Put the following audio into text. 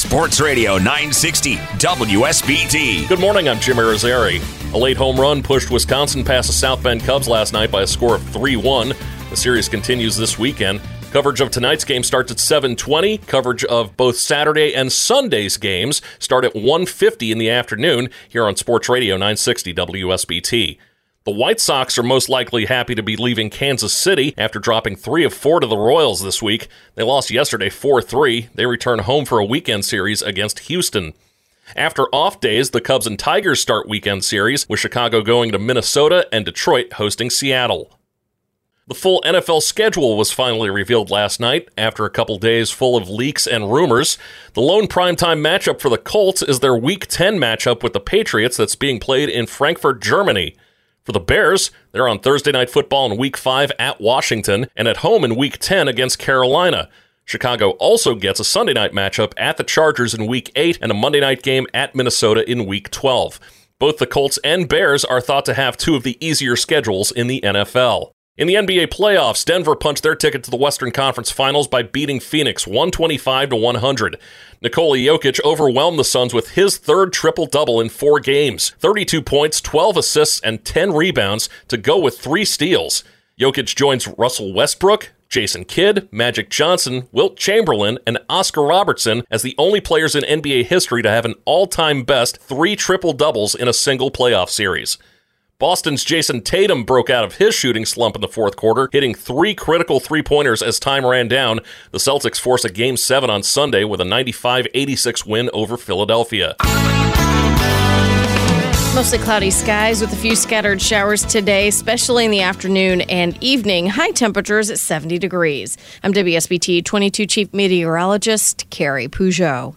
Sports Radio 960 WSBT. Good morning, I'm Jim Irizarry. A late home run pushed Wisconsin past the South Bend Cubs last night by a score of 3 1. The series continues this weekend. Coverage of tonight's game starts at 7:20. Coverage of both Saturday and Sunday's games start at 1:50 in the afternoon here on Sports Radio 960 WSBT. The White Sox are most likely happy to be leaving Kansas City after dropping three of four to the Royals this week. They lost yesterday 4 3. They return home for a weekend series against Houston. After off days, the Cubs and Tigers start weekend series, with Chicago going to Minnesota and Detroit hosting Seattle. The full NFL schedule was finally revealed last night after a couple days full of leaks and rumors. The lone primetime matchup for the Colts is their Week 10 matchup with the Patriots that's being played in Frankfurt, Germany. For the Bears, they're on Thursday Night Football in Week 5 at Washington and at home in Week 10 against Carolina. Chicago also gets a Sunday night matchup at the Chargers in Week 8 and a Monday night game at Minnesota in Week 12. Both the Colts and Bears are thought to have two of the easier schedules in the NFL. In the NBA playoffs, Denver punched their ticket to the Western Conference Finals by beating Phoenix 125 to 100. Nikola Jokic overwhelmed the Suns with his third triple double in four games 32 points, 12 assists, and 10 rebounds to go with three steals. Jokic joins Russell Westbrook, Jason Kidd, Magic Johnson, Wilt Chamberlain, and Oscar Robertson as the only players in NBA history to have an all time best three triple doubles in a single playoff series. Boston's Jayson Tatum broke out of his shooting slump in the fourth quarter, hitting three critical three pointers as time ran down. The Celtics force a game seven on Sunday with a 95 86 win over Philadelphia. Mostly cloudy skies with a few scattered showers today, especially in the afternoon and evening. High temperatures at 70 degrees. I'm WSBT 22 Chief Meteorologist Carrie Peugeot.